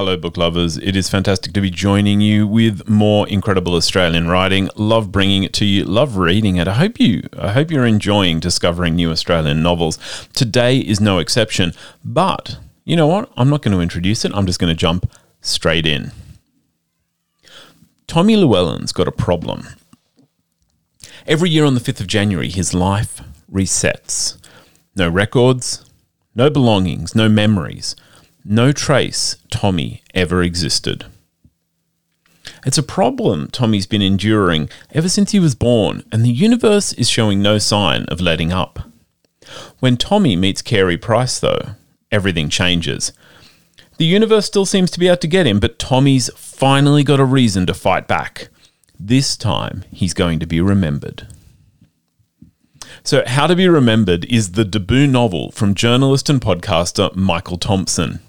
Hello, book lovers. It is fantastic to be joining you with more incredible Australian writing. Love bringing it to you. Love reading it. I hope you. I hope you're enjoying discovering new Australian novels. Today is no exception. But you know what? I'm not going to introduce it. I'm just going to jump straight in. Tommy Llewellyn's got a problem. Every year on the 5th of January, his life resets. No records, no belongings, no memories no trace Tommy ever existed. It's a problem Tommy's been enduring ever since he was born, and the universe is showing no sign of letting up. When Tommy meets Carey Price, though, everything changes. The universe still seems to be out to get him, but Tommy's finally got a reason to fight back. This time, he's going to be remembered. So, How to Be Remembered is the debut novel from journalist and podcaster Michael Thompson.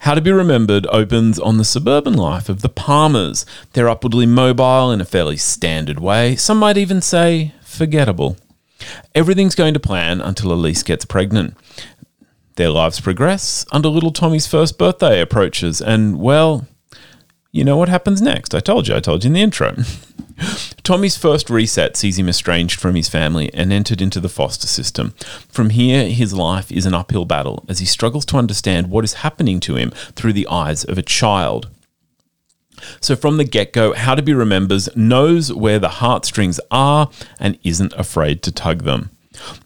How to Be Remembered opens on the suburban life of the Palmers. They're upwardly mobile in a fairly standard way, some might even say forgettable. Everything's going to plan until Elise gets pregnant. Their lives progress until little Tommy's first birthday approaches, and well, you know what happens next. I told you, I told you in the intro. Tommy's first reset sees him estranged from his family and entered into the foster system. From here, his life is an uphill battle as he struggles to understand what is happening to him through the eyes of a child. So, from the get go, How to Be Remembers knows where the heartstrings are and isn't afraid to tug them.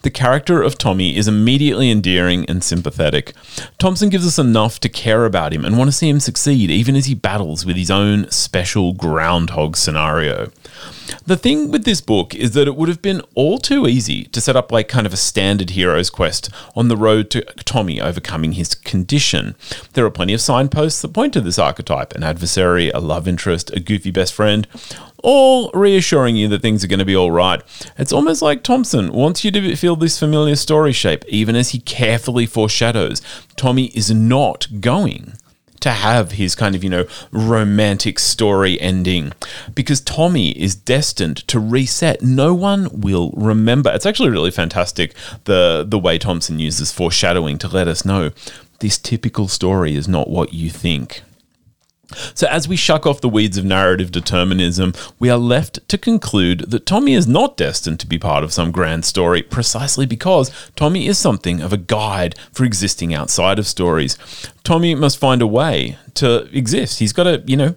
The character of Tommy is immediately endearing and sympathetic. Thompson gives us enough to care about him and want to see him succeed, even as he battles with his own special groundhog scenario. The thing with this book is that it would have been all too easy to set up like kind of a standard hero's quest on the road to Tommy overcoming his condition. There are plenty of signposts that point to this archetype an adversary, a love interest, a goofy best friend, all reassuring you that things are going to be all right. It's almost like Thompson wants you to feel this familiar story shape, even as he carefully foreshadows Tommy is not going to have his kind of, you know, romantic story ending because Tommy is destined to reset. No one will remember. It's actually really fantastic the the way Thompson uses foreshadowing to let us know this typical story is not what you think. So, as we shuck off the weeds of narrative determinism, we are left to conclude that Tommy is not destined to be part of some grand story precisely because Tommy is something of a guide for existing outside of stories. Tommy must find a way to exist. He's got to, you know,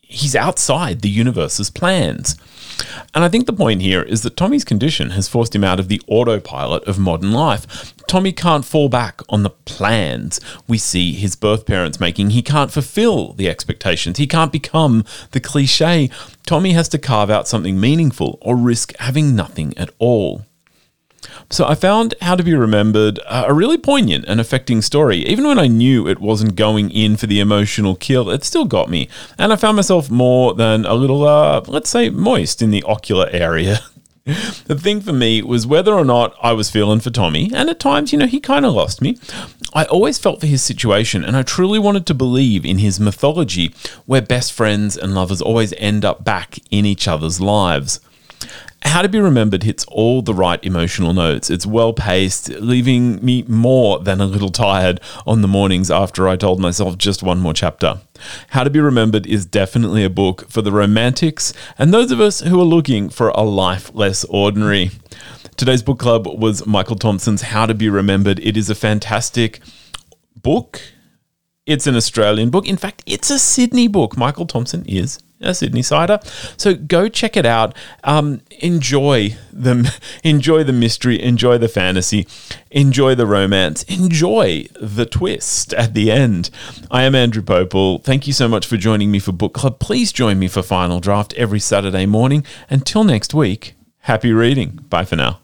he's outside the universe's plans. And I think the point here is that Tommy's condition has forced him out of the autopilot of modern life. Tommy can't fall back on the plans we see his birth parents making. He can't fulfill the expectations. He can't become the cliche. Tommy has to carve out something meaningful or risk having nothing at all. So I found How to Be Remembered a really poignant and affecting story. Even when I knew it wasn't going in for the emotional kill, it still got me. And I found myself more than a little, uh, let's say, moist in the ocular area. the thing for me was whether or not I was feeling for Tommy, and at times, you know, he kind of lost me. I always felt for his situation, and I truly wanted to believe in his mythology where best friends and lovers always end up back in each other's lives. How to Be Remembered hits all the right emotional notes. It's well paced, leaving me more than a little tired on the mornings after I told myself just one more chapter. How to Be Remembered is definitely a book for the romantics and those of us who are looking for a life less ordinary. Today's book club was Michael Thompson's How to Be Remembered. It is a fantastic book. It's an Australian book. In fact, it's a Sydney book. Michael Thompson is a Sydneysider. So go check it out. Um, enjoy the enjoy the mystery, enjoy the fantasy, enjoy the romance, enjoy the twist at the end. I am Andrew Popel. Thank you so much for joining me for book club. Please join me for final draft every Saturday morning. Until next week, happy reading. Bye for now.